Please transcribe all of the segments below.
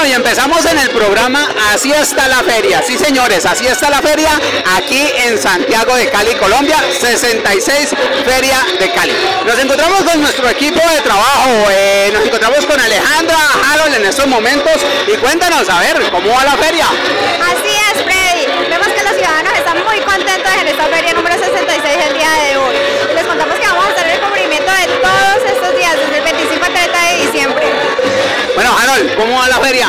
Bueno, y empezamos en el programa Así está la feria. Sí, señores, así está la feria aquí en Santiago de Cali, Colombia, 66 Feria de Cali. Nos encontramos con nuestro equipo de trabajo, eh, nos encontramos con Alejandra Harold en estos momentos y cuéntanos, a ver, ¿cómo va la feria? Así es, Freddy. Vemos que los ciudadanos están muy contentos en esta feria número 66 el día de hoy. Les contamos que vamos a hacer el cubrimiento de todos estos días, desde el 25 al 30 de diciembre. Bueno, Harold, ¿cómo va la feria?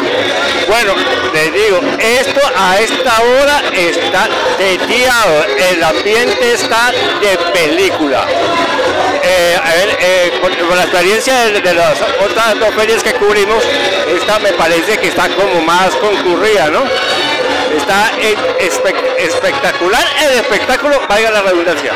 Bueno, les digo, esto a esta hora está teteado, el ambiente está de película. Eh, a ver, eh, con la experiencia de, de las otras dos ferias que cubrimos, esta me parece que está como más concurrida, ¿no? Está espe- espectacular el espectáculo, vaya la redundancia.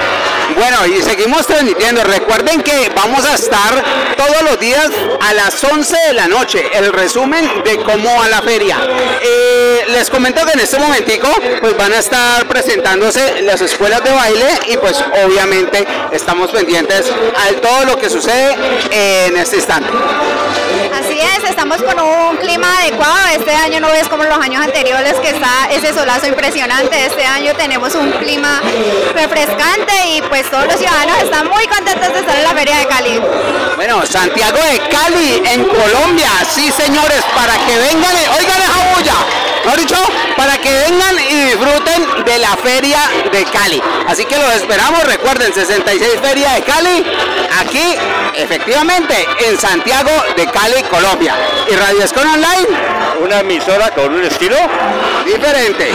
Bueno, y seguimos transmitiendo. Recuerden que vamos a estar todos los días a las 11 de la noche. El resumen de cómo va la feria. Eh, les comento que en este momentico pues van a estar presentándose las escuelas de baile y pues obviamente estamos pendientes a todo lo que sucede en este instante. Estamos con un clima adecuado. Este año no es como los años anteriores que está ese solazo impresionante. Este año tenemos un clima refrescante y pues todos los ciudadanos están muy contentos de estar en la Feria de Cali. Bueno, Santiago de Cali, en Colombia, sí señores, para que vengan, y- oigan esa bulla, ¿no dicho? Para que vengan y disfruten de la Feria de Cali. Así que los esperamos, recuerden, 66 Feria de Cali, aquí, efectivamente, en Santiago de Cali, Colombia. Y Radio Escon Online, Una emisora con un estilo diferente.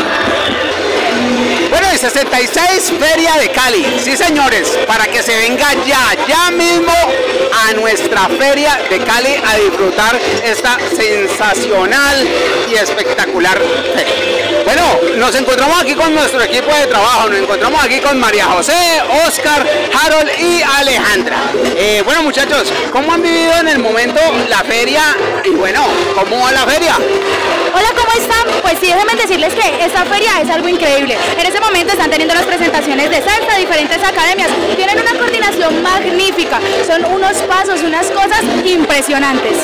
Bueno, y 66 Feria de Cali, sí señores, para que se venga ya, ya mismo a nuestra Feria de Cali a disfrutar esta sensacional y espectacular feria. Bueno, nos encontramos aquí con nuestro equipo de trabajo, nos encontramos aquí con María José, Oscar, Harold y Alejandra. Eh, bueno muchachos, ¿cómo han vivido en el momento la feria? Y bueno, ¿cómo va la feria? Hola, ¿cómo están? Pues sí, déjenme decirles que esta feria es algo increíble. En ese momento están teniendo las presentaciones de salsa, diferentes academias. Tienen una coordinación magnífica. Son unos pasos, unas cosas impresionantes.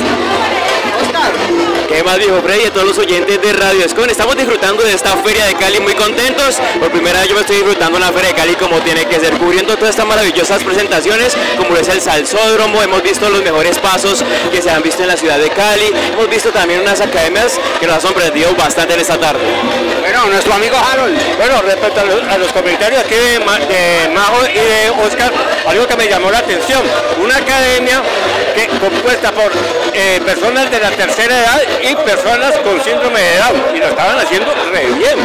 ¿Qué más dijo Freddy y a todos los oyentes de Radio Escon? Estamos disfrutando de esta feria de Cali muy contentos. Por primera vez yo me estoy disfrutando la feria de Cali como tiene que ser, cubriendo todas estas maravillosas presentaciones, como es el salsódromo, hemos visto los mejores pasos que se han visto en la ciudad de Cali, hemos visto también unas academias que nos han sorprendido bastante en esta tarde. Bueno, nuestro amigo Harold. Bueno, respecto a los, a los comentarios aquí de, Ma- de Majo y de Oscar, algo que me llamó la atención, una academia que, compuesta por eh, personas de la tercera edad y personas con síndrome de Down, y lo estaban haciendo re bien.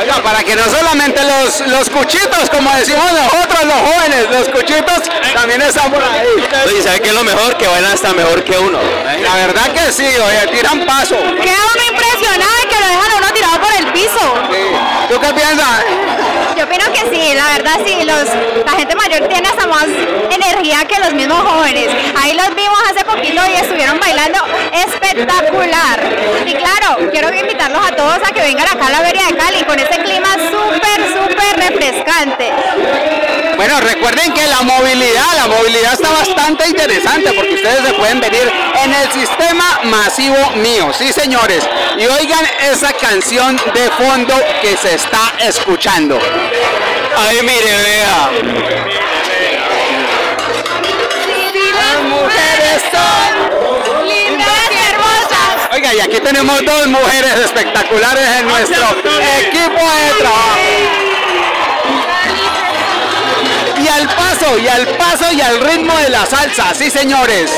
Oiga, para que no solamente los, los cuchitos, como decimos nosotros los jóvenes, los cuchitos también están por ahí. Oye, ¿sabe qué es lo mejor? Que bailan hasta mejor que uno. La verdad que sí, oye, tiran paso. Queda uno impresionado y que lo dejan a uno tirado por el piso. ¿Tú qué piensas? Yo opino que sí, la verdad sí, los, la gente mayor tiene hasta más energía que los mismos jóvenes. Ahí los vimos hace poquito y estuvieron bailando espectacular. Y claro, quiero invitarlos a todos a que vengan acá a la Feria de Cali con este clima súper, súper refrescante. Bueno, recuerden que la movilidad, la movilidad está bastante interesante porque ustedes se pueden venir en el sistema masivo mío, sí señores. Y oigan esa canción de fondo que se está escuchando. Ay, mire, vea. Las mujeres son Lindas y hermosas. Oiga, y aquí tenemos dos mujeres espectaculares en nuestro equipo de trabajo. Y al paso, y al paso y al ritmo de la salsa, sí señores.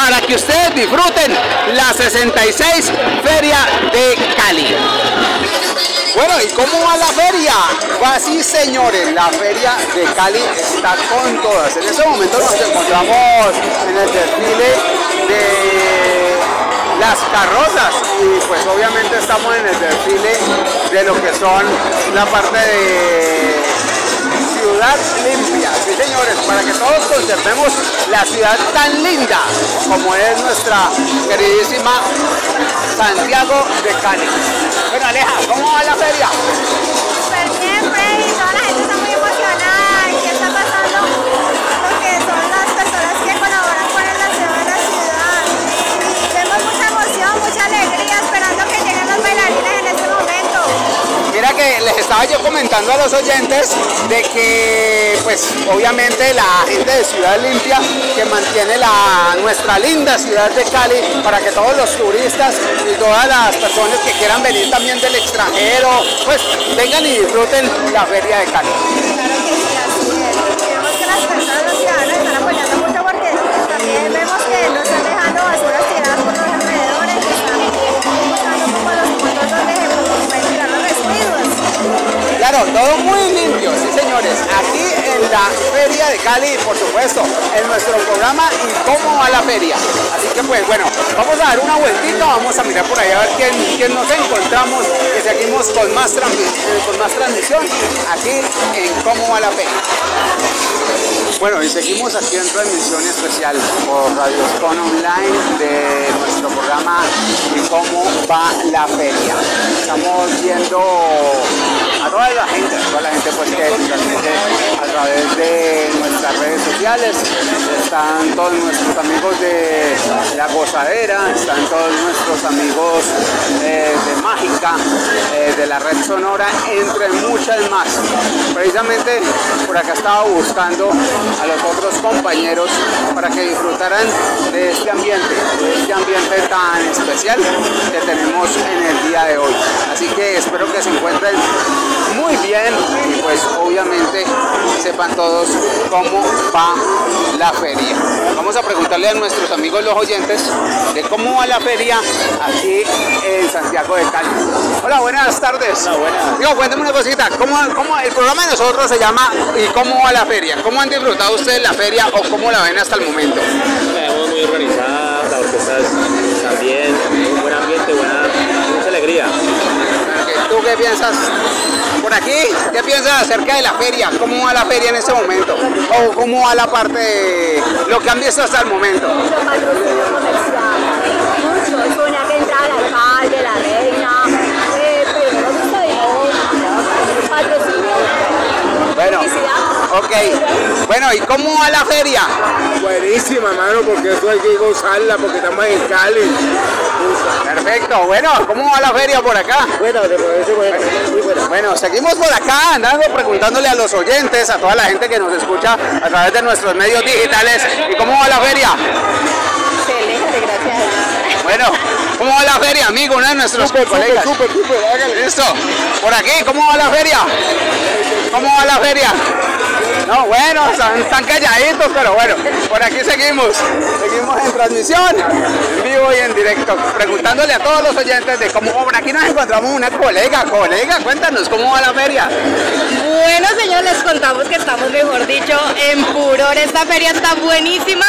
Para que ustedes disfruten la 66 Feria de Cali. Bueno, ¿y cómo va la feria? Va así, señores, la feria de Cali está con todas. En ese momento nos encontramos en el desfile de las carrozas y pues obviamente estamos en el desfile de lo que son la parte de ciudad limpia, sí señores, para que todos conservemos la ciudad tan linda como es nuestra queridísima Santiago de Cali. Bueno Aleja, ¿cómo va la feria? Estaba yo comentando a los oyentes de que, pues, obviamente la gente de Ciudad Limpia que mantiene la, nuestra linda ciudad de Cali para que todos los turistas y todas las personas que quieran venir también del extranjero, pues vengan y disfruten la feria de Cali. Claro, todo muy limpio, sí señores. Aquí en la Feria de Cali, por supuesto, en nuestro programa y cómo va la feria. Así que pues bueno, vamos a dar una vueltita, vamos a mirar por ahí a ver quién, quién nos encontramos, que seguimos con más, eh, con más transmisión aquí en cómo va la feria. Bueno, y seguimos aquí en transmisión especial por Radio Spon Online de nuestro programa y cómo va la feria. Estamos viendo a toda la gente, a toda la gente pues que a través de nuestras redes sociales. Están todos nuestros amigos de La Gozadera, están todos nuestros amigos eh, de Mágica, eh, de la Red Sonora, entre muchas más. Precisamente por acá estaba buscando a los otros compañeros para que disfrutaran de este ambiente, de este ambiente tan especial que tenemos en el día de hoy. Así que espero que se encuentren muy bien y pues obviamente sepan todos cómo va la feria. Vamos a preguntarle a nuestros amigos los oyentes de cómo va la feria aquí en Santiago de Cali. Hola, buenas tardes. Hola, buenas. Digo, cuéntame una cosita, ¿cómo, cómo el programa de nosotros se llama ¿Y cómo va la feria? ¿Cómo han disfrutado ustedes la feria o cómo la ven hasta el momento? La vemos muy organizada, la orquesta también, un buen ambiente, buena, mucha alegría. ¿Tú qué piensas? Aquí, ¿qué piensas acerca de la feria? ¿Cómo va la feria en este momento? ¿O cómo va la parte de lo que han visto hasta el momento? Bueno, ok. Bueno, ¿y cómo va la feria? Buenísima, mano, porque eso hay que gozarla, porque estamos en Cali. Perfecto, bueno, ¿cómo va la feria por acá? Bueno, muy buena. Bueno, seguimos por acá andando preguntándole a los oyentes, a toda la gente que nos escucha a través de nuestros medios digitales, ¿y cómo va la feria? Excelente, gracias. Bueno, ¿cómo va la feria, amigo? Uno de nuestros colegas. Súper, súper, hágale. Listo. Por aquí, ¿cómo va la feria? ¿Cómo va la feria? No, bueno, están, están calladitos, pero bueno, por aquí seguimos. Seguimos en transmisión, en vivo y en directo, preguntándole a todos los oyentes de cómo, por aquí nos encontramos una colega, colega, cuéntanos, ¿cómo va la feria? Bueno, señor, les contamos que estamos, mejor dicho, en furor. Esta feria está buenísima.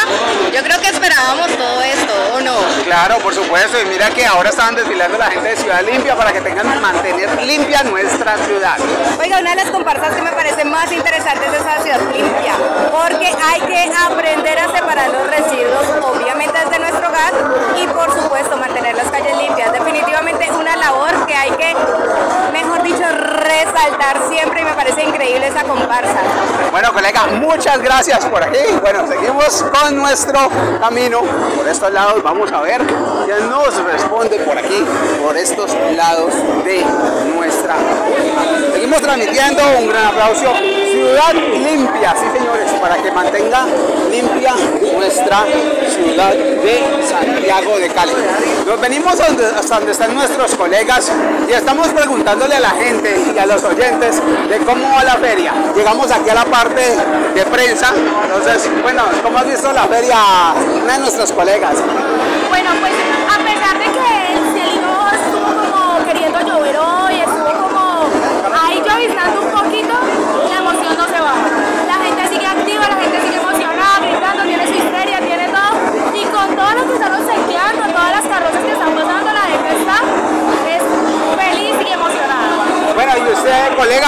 Yo creo que esperábamos todo esto, ¿o no? Claro, por supuesto, y mira que ahora estaban desfilando la gente de Ciudad Limpia para que tengan que mantener limpia nuestra ciudad. Oiga, una de las comparsas que me parece más interesantes es esa ciudad limpia, porque hay que aprender a separar los residuos, obviamente desde nuestro hogar, hay que, mejor dicho, resaltar siempre y me parece increíble esa comparsa. Bueno, colega, muchas gracias por aquí. Bueno, seguimos con nuestro camino por estos lados. Vamos a ver quién nos responde por aquí, por estos lados de nuestra. Seguimos transmitiendo un gran aplauso. Ciudad limpia, sí señores, para que mantenga limpia nuestra ciudad de Santiago de Cali. Nos venimos donde- hasta donde están nuestros colegas y estamos preguntándole a la gente y a los oyentes de cómo va la feria. Llegamos aquí a la parte de prensa, entonces, bueno, ¿cómo has visto la feria? Una de nuestros colegas. Bueno, pues a pesar de que el cielo estuvo como queriendo llover hoy, estuvo como ahí lloviznando un poquito, la emoción no se baja. La gente sigue activa, la gente sigue emocionada, gritando, tiene su histeria, tiene todo. Y con todo lo que están obsequiando, todas las carrozas que están pasando, la gente está es feliz y emocionada. Bueno, y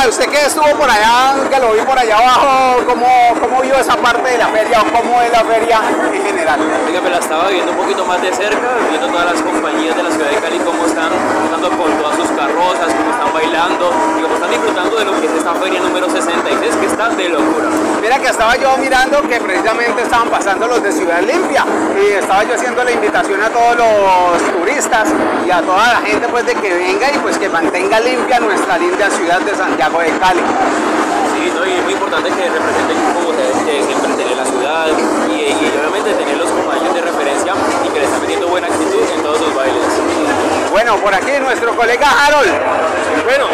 usted, que estuvo por allá, que lo vi por allá abajo, ¿cómo, cómo vio esa parte de la feria o cómo es la feria en general? Oiga, me la estaba viendo un poquito más de cerca, viendo todas las compañías de la ciudad de Cali cómo están Mira que estaba yo mirando que precisamente estaban pasando los de Ciudad Limpia y estaba yo haciendo la invitación a todos los turistas y a toda la gente pues de que venga y pues que mantenga limpia nuestra linda ciudad de Santiago de Cali. Sí, ¿no? y es muy importante que representen como ustedes, que siempre tener la ciudad y, y obviamente tenerlos como años de referencia y que les están metiendo buena actitud en todos sus bailes. Bueno, por aquí nuestro colega Harold. Bueno,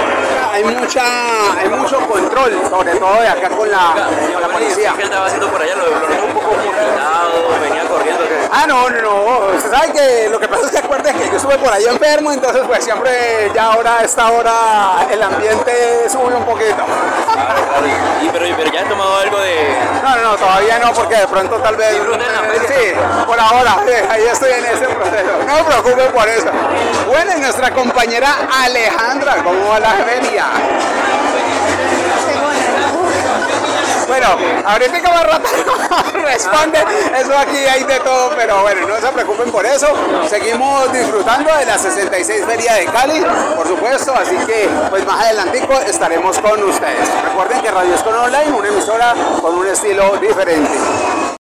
hay mucha, hay mucho control, sobre todo de acá con la, con la policía. ¿Qué estaba haciendo por allá? Lo, un poco agitado, venía corriendo. Ah, no, no, no. Usted sabe que lo que pasa es que acuerde que estuve por ahí enfermo, entonces pues siempre ya ahora a esta hora el ambiente sube un poquito. Claro, claro. Y, pero, pero ya has tomado algo de... No, no, no, todavía no, porque de pronto tal vez. Sí, por ahora, eh, ahí estoy en ese proceso. No me preocupe por eso. Bueno, y nuestra compañera Alejandra, ¿cómo va la feria? Bueno, ahorita más rato responde, eso aquí hay de todo, pero bueno, no se preocupen por eso. Seguimos disfrutando de la 66 Feria de Cali, por supuesto, así que pues más adelantico estaremos con ustedes. Recuerden que Radio Escon Online, una emisora con un estilo diferente.